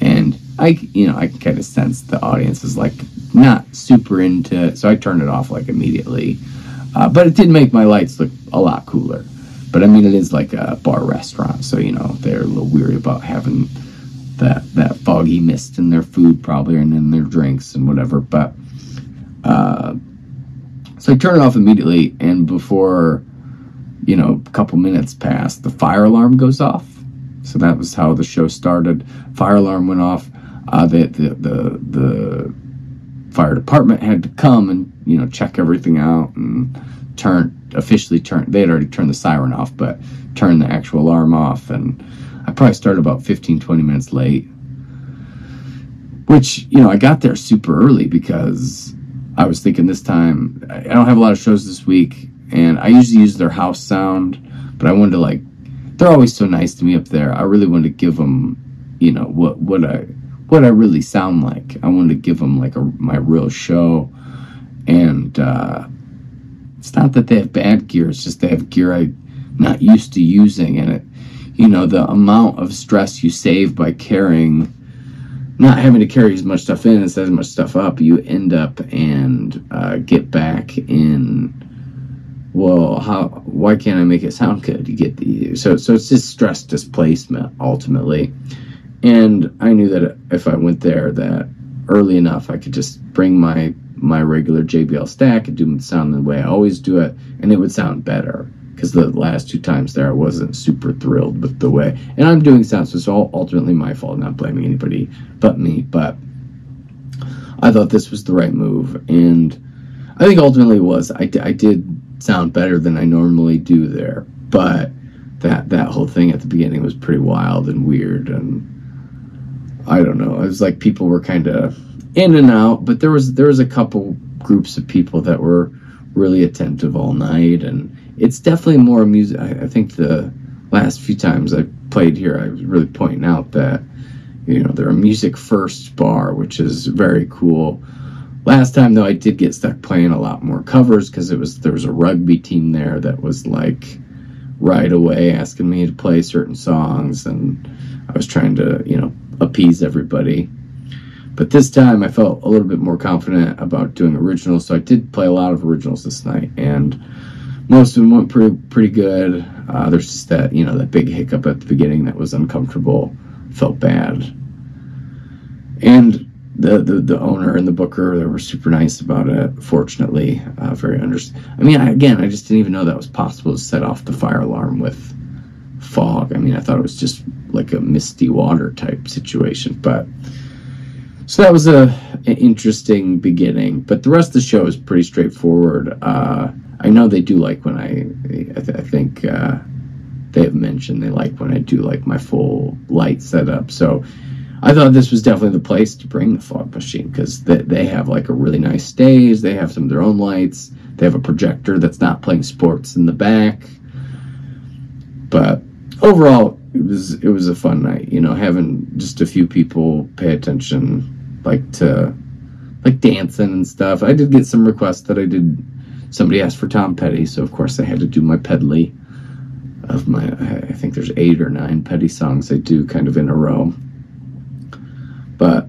Speaker 1: and I, you know, I can kind of sense the audience is like not super into it, so I turned it off like immediately. Uh, but it did make my lights look a lot cooler. But I mean, it is like a bar restaurant, so you know they're a little weary about having that that foggy mist in their food probably and in their drinks and whatever. But uh, so I turn it off immediately, and before, you know, a couple minutes pass, the fire alarm goes off. So that was how the show started. Fire alarm went off. Uh, the, the, the, the fire department had to come and, you know, check everything out and turn, officially turn, they had already turned the siren off, but turn the actual alarm off. And I probably started about 15, 20 minutes late. Which, you know, I got there super early because I was thinking this time, I don't have a lot of shows this week, and I usually use their house sound, but I wanted to like, they're always so nice to me up there. I really wanted to give them, you know, what what I what I really sound like. I wanted to give them like a my real show, and uh, it's not that they have bad gear, it's just they have gear I'm not used to using. And it, you know, the amount of stress you save by carrying, not having to carry as much stuff in instead as much stuff up, you end up and uh, get back in. Well, how? Why can't I make it sound good? You get the so so it's just stress displacement ultimately, and I knew that if I went there, that early enough, I could just bring my my regular JBL stack and do sound the way I always do it, and it would sound better. Because the last two times there, I wasn't super thrilled with the way. And I'm doing sound, so it's all ultimately my fault, not blaming anybody but me. But I thought this was the right move, and I think ultimately it was. I, I did sound better than I normally do there, but that that whole thing at the beginning was pretty wild and weird, and I don't know. It was like people were kind of in and out, but there was there was a couple groups of people that were really attentive all night, and it's definitely more music. I, I think the last few times I played here, I was really pointing out that you know they're a music first bar, which is very cool. Last time though, I did get stuck playing a lot more covers because it was there was a rugby team there that was like right away asking me to play certain songs, and I was trying to you know appease everybody. But this time I felt a little bit more confident about doing originals, so I did play a lot of originals this night, and most of them went pretty pretty good. Uh, there's just that you know that big hiccup at the beginning that was uncomfortable, felt bad, and the, the, the owner and the booker they were super nice about it. Fortunately, uh, very under. I mean, I, again, I just didn't even know that was possible to set off the fire alarm with fog. I mean, I thought it was just like a misty water type situation, but so that was a an interesting beginning. But the rest of the show is pretty straightforward. Uh, I know they do like when I, I, th- I think uh, they have mentioned they like when I do like my full light setup. So I thought this was definitely the place to bring the fog machine because they, they have like a really nice stage. They have some of their own lights. They have a projector that's not playing sports in the back. But overall, it was it was a fun night. You know, having just a few people pay attention, like to like dancing and stuff. I did get some requests that I did. Somebody asked for Tom Petty, so of course I had to do my pedley of my. I think there's eight or nine Petty songs I do kind of in a row. But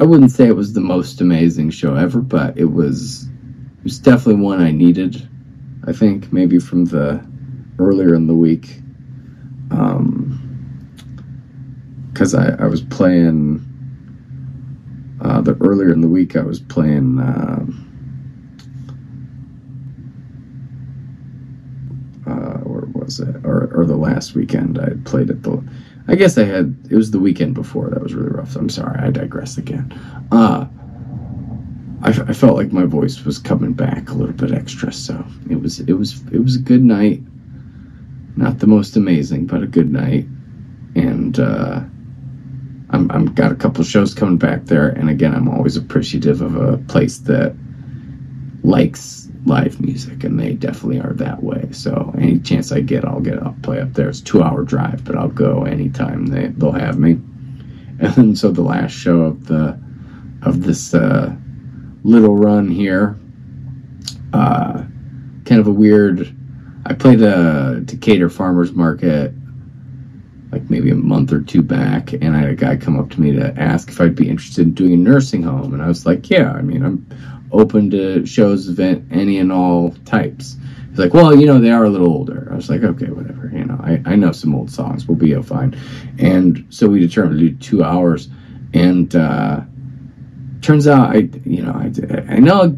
Speaker 1: I wouldn't say it was the most amazing show ever, but it was it was definitely one I needed. I think maybe from the earlier in the week um because um, I, I was playing uh, the earlier in the week I was playing uh, uh, where was it or, or the last weekend I played at the I guess I had it was the weekend before that was really rough I'm sorry I digress again uh I, I felt like my voice was coming back a little bit extra so it was it was it was a good night not the most amazing, but a good night. And uh, I'm, I'm got a couple shows coming back there. And again, I'm always appreciative of a place that likes live music, and they definitely are that way. So any chance I get, I'll get I'll play up there. It's two hour drive, but I'll go anytime they they'll have me. [laughs] And then, so the last show of the of this uh, little run here, uh, kind of a weird I played a Decatur Farmers Market like maybe a month or two back, and I had a guy come up to me to ask if I'd be interested in doing a nursing home, and I was like, yeah, I mean, I'm open to shows of any and all types. He's like, well, you know, they are a little older. I was like, okay, whatever. You know, I, I know some old songs. We'll be fine. And so we determined to do two hours, and uh, turns out I, you know, I, I know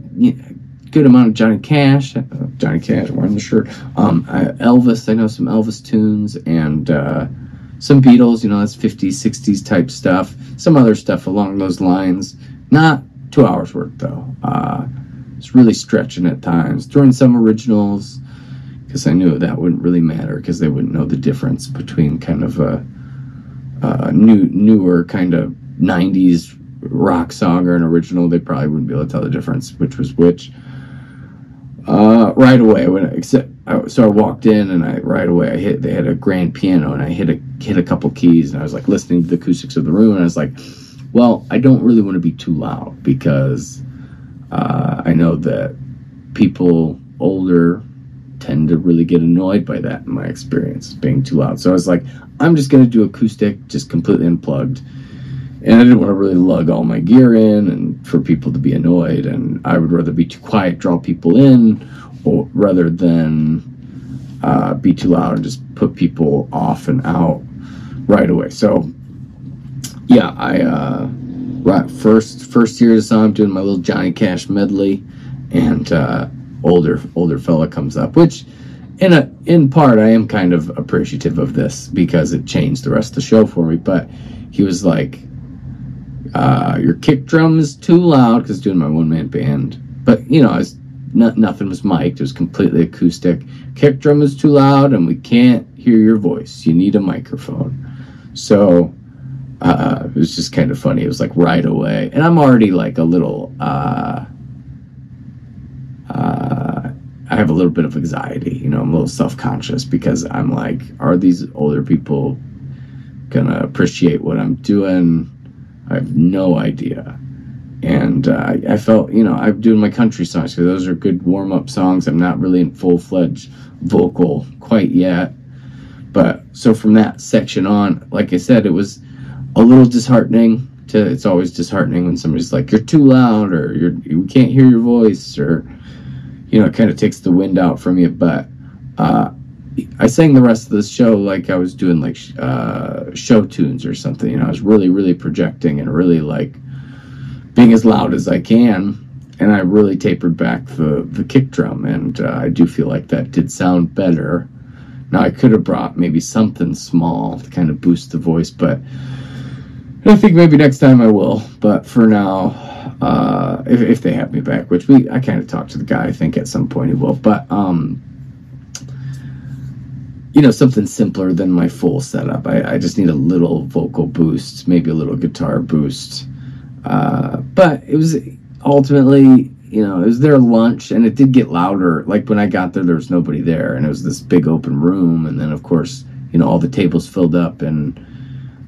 Speaker 1: good amount of Johnny Cash. Uh, Johnny Cash I wearing the shirt. Um, uh, Elvis. I know some Elvis tunes and uh, some Beatles. You know, that's 50s, 60s type stuff. Some other stuff along those lines. Not two hours worth though. Uh, it's really stretching at times. Throwing some originals because I knew that wouldn't really matter because they wouldn't know the difference between kind of a, a new newer kind of 90s rock song or an original. They probably wouldn't be able to tell the difference which was which uh, right away when except so I walked in and I right away I hit they had a grand piano and I hit a hit a couple keys and I was like listening to the acoustics of the room and I was like, well, I don't really want to be too loud because uh, I know that people older tend to really get annoyed by that in my experience, being too loud. So I was like, I'm just going to do acoustic, just completely unplugged. And I didn't want to really lug all my gear in and for people to be annoyed. And I would rather be too quiet, draw people in, or rather than uh, be too loud and just put people off and out right away. So, yeah, I uh, right first first year of I'm doing my little Johnny Cash medley, and uh, older older fella comes up, which in a in part I am kind of appreciative of this because it changed the rest of the show for me. But he was like, uh, "Your kick drum is too loud," because doing my one man band. But you know, I was no, nothing was mic'd. It was completely acoustic. Kick drum is too loud, and we can't hear your voice. You need a microphone. So uh, it was just kind of funny. It was like right away, and I'm already like a little. Uh, uh, I have a little bit of anxiety. You know, I'm a little self conscious because I'm like, are these older people gonna appreciate what I'm doing? I have no idea. And uh, I felt, you know, I'm doing my country songs because those are good warm up songs. I'm not really in full fledged vocal quite yet. But so from that section on, like I said, it was a little disheartening. To, it's always disheartening when somebody's like, "You're too loud," or "You're we can't hear your voice," or you know, it kind of takes the wind out from you. But uh, I sang the rest of the show like I was doing like uh, show tunes or something. You know, I was really, really projecting and really like being as loud as I can. And I really tapered back the, the kick drum, and uh, I do feel like that did sound better. Now, I could have brought maybe something small to kind of boost the voice, but I think maybe next time I will. But for now, uh, if, if they have me back, which we I kind of talked to the guy. I think at some point he will. But um, you know, something simpler than my full setup. I, I just need a little vocal boost, maybe a little guitar boost. Uh, but it was ultimately, you know, it was their lunch, and it did get louder. Like when I got there, there was nobody there, and it was this big open room, and then of course, you know, all the tables filled up and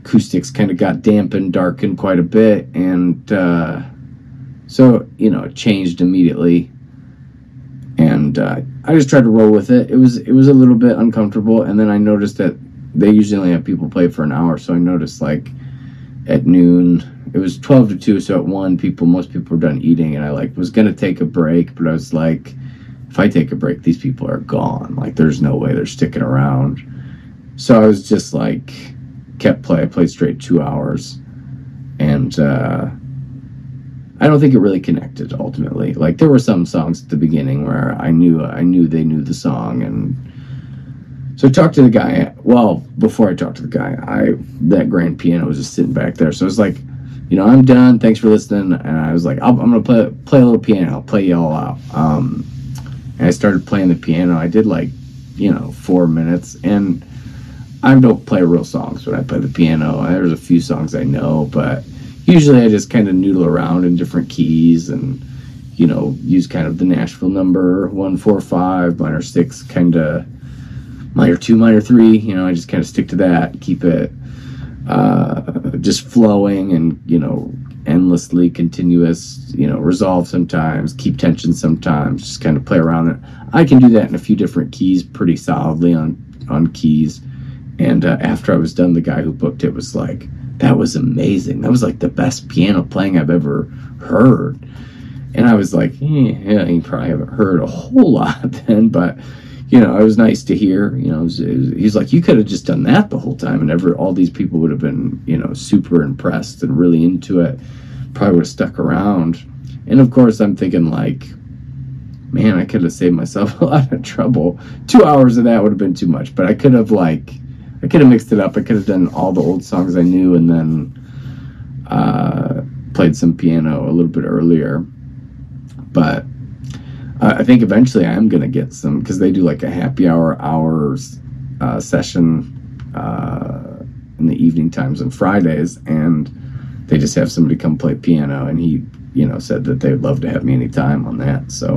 Speaker 1: acoustics kind of got dampened, darkened quite a bit, and uh, so you know it changed immediately. And uh, I just tried to roll with it. It was it was a little bit uncomfortable, and then I noticed that they usually only have people play for an hour, so I noticed like at noon it was 12 to 2 so at 1 people most people were done eating and i like was gonna take a break but i was like if i take a break these people are gone like there's no way they're sticking around so i was just like kept play. I played straight two hours, and uh, I don't think it really connected ultimately. Like there were some songs at the beginning where I knew I knew they knew the song, and so I talked to the guy. Well, before I talked to the guy, I that grand piano was just sitting back there, so I was like. You know, I'm done. Thanks for listening. And I was like, I'm gonna play play a little piano. I'll play y'all out. Um, and I started playing the piano. I did like, you know, four minutes, and I don't play real songs when I play the piano. There's a few songs I know, but usually I just kind of noodle around in different keys and you know use kind of the Nashville number one four five minor six kind of minor two minor three. You know I just kind of stick to that, keep it uh, just flowing and you know endlessly continuous. You know resolve sometimes, keep tension sometimes, just kind of play around it. I can do that in a few different keys pretty solidly on on keys and uh, after I was done, the guy who booked it was like, that was amazing. That was like the best piano playing I've ever heard. And I was like, eh, yeah, you probably haven't heard a whole [laughs] lot then, but you know, it was nice to hear. You know, it was, it was, he's like, you could have just done that the whole time, and ever all these people would have been, you know, super impressed and really into it. Probably would have stuck around. And of course, I'm thinking like, man, I could have saved myself [laughs] a lot of trouble. Two hours of that would have been too much, but I could have like I could have mixed it up. I could have done all the old songs I knew and then uh, played some piano a little bit earlier. But uh, I think eventually I am going to get some because they do like a happy hour hours uh, session uh, in the evening times on Fridays, and they just have somebody come play piano, and he you know said that they would love to have me anytime on that so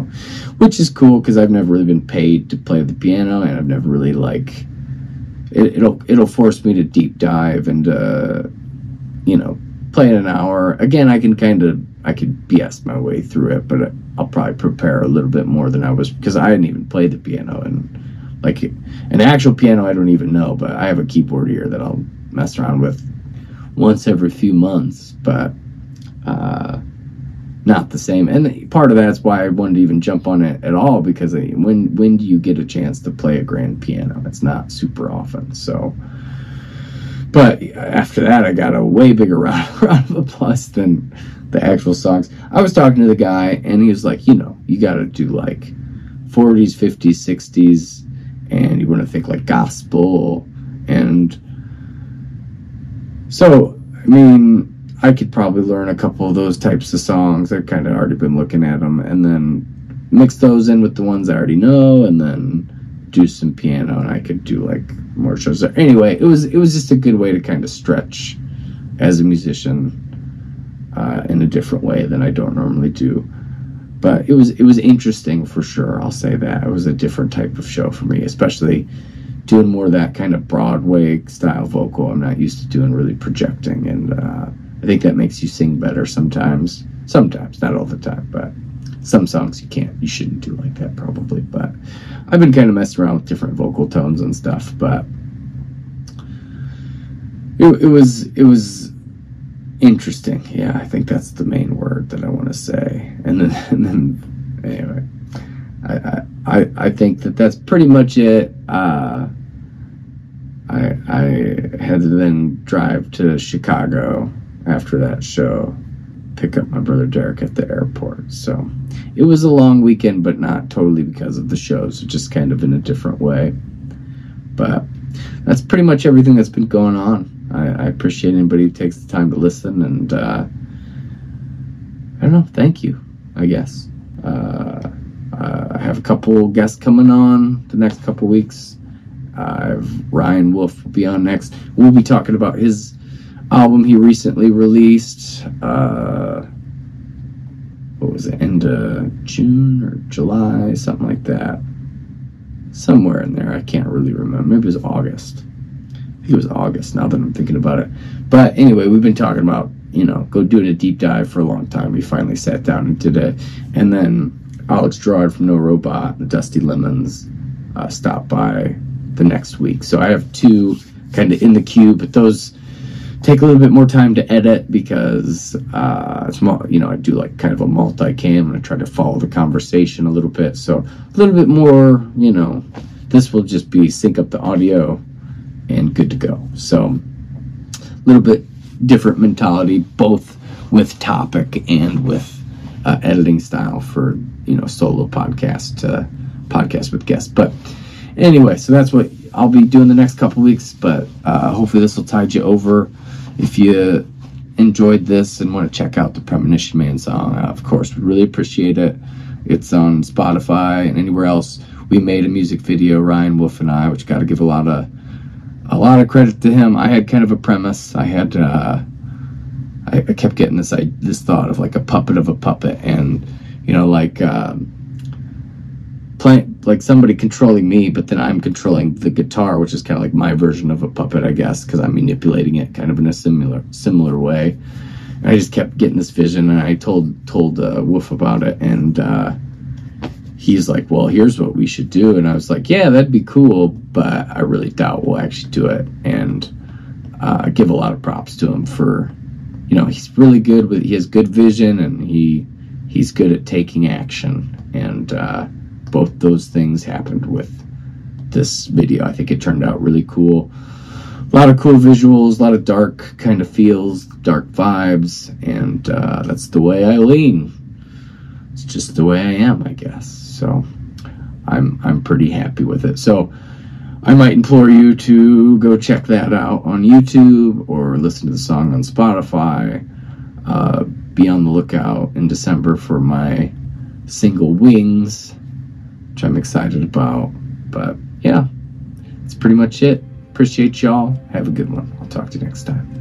Speaker 1: which is cool because i've never really been paid to play the piano and i've never really like it, will it'll force me to deep dive and uh, you know play it an hour. Again, I can kind of I could BS my way through it, but I'll probably prepare a little bit more than I was because I hadn't even played the piano and like an actual piano I don't even know, but I have a keyboard here that I'll mess around with once every few months, but uh, not the same. And part of that's why I wanted to even jump on it at all because when when do you get a chance to play a grand piano? It's not super often. So, but after that, I got a way bigger [laughs] round, round of applause than the actual songs. I was talking to the guy, and he was like, you know, you got to do like 40s, 50s, 60s, and you want to think like gospel and so, I mean, I could probably learn a couple of those types of songs. I've kind of already been looking at them, and then mix those in with the ones I already know, and then do some piano, and I could do like more shows. There. Anyway, it was it was just a good way to kind of stretch as a musician uh, in a different way than I don't normally do. But it was it was interesting for sure. I'll say that it was a different type of show for me, especially doing more of that kind of Broadway style vocal. I'm not used to doing really projecting, and uh, I think that makes you sing better sometimes. Sometimes, not all the time, but some songs you can't, you shouldn't do like that probably. But I've been kind of messing around with different vocal tones and stuff, but it, it was it was interesting. Yeah, I think that's the main word that I want to say. And then [laughs] and then anyway. I, I, I think that that's pretty much it. Uh, I, I had to then drive to Chicago after that show, pick up my brother Derek at the airport. So it was a long weekend, but not totally because of the shows, just kind of in a different way. But that's pretty much everything that's been going on. I, I appreciate anybody who takes the time to listen, and uh, I don't know. Thank you, I guess. Uh, I have a couple guests coming on the next couple weeks. Uh, Ryan Wolf will be on next. We'll be talking about his album he recently released. Uh, what was it? End of June or July, something like that. Somewhere in there. I can't really remember. Maybe it was August. I think it was August. Now that I'm thinking about it. But anyway, we've been talking about you know go doing a deep dive for a long time. We finally sat down and did it, and then Alex Gerard from No Robot and Dusty Lemons uh, stop by the next week. So I have two kind of in the queue, but those take a little bit more time to edit because uh, it's more, you know, I do like kind of a multi-cam and I try to follow the conversation a little bit. So a little bit more, you know, this will just be sync up the audio and good to go. So a little bit different mentality, both with topic and with uh, editing style for you know solo podcast uh, podcast with guests. But anyway, so that's what I'll be doing the next couple weeks. But uh, hopefully this will tide you over. If you enjoyed this and want to check out the Premonition Man song, uh, of course, we really appreciate it. It's on Spotify and anywhere else. We made a music video, Ryan Wolf and I, which got to give a lot of a lot of credit to him. I had kind of a premise. I had uh, I, I kept getting this I, this thought of like a puppet of a puppet, and you know, like um, playing like somebody controlling me, but then I'm controlling the guitar, which is kind of like my version of a puppet, I guess, because I'm manipulating it kind of in a similar similar way. And I just kept getting this vision, and I told told uh, Wolf about it, and uh, he's like, "Well, here's what we should do," and I was like, "Yeah, that'd be cool, but I really doubt we'll actually do it." And uh, give a lot of props to him for you know he's really good with he has good vision and he he's good at taking action and uh, both those things happened with this video. I think it turned out really cool. A lot of cool visuals a lot of dark kind of feels dark vibes and uh, that's the way i lean. It's just the way i am i guess. So i'm i'm pretty happy with it. So I might implore you to go check that out on YouTube or listen to the song on Spotify. Uh, be on the lookout in December for my single Wings, which I'm excited about. But yeah, that's pretty much it. Appreciate y'all. Have a good one. I'll talk to you next time.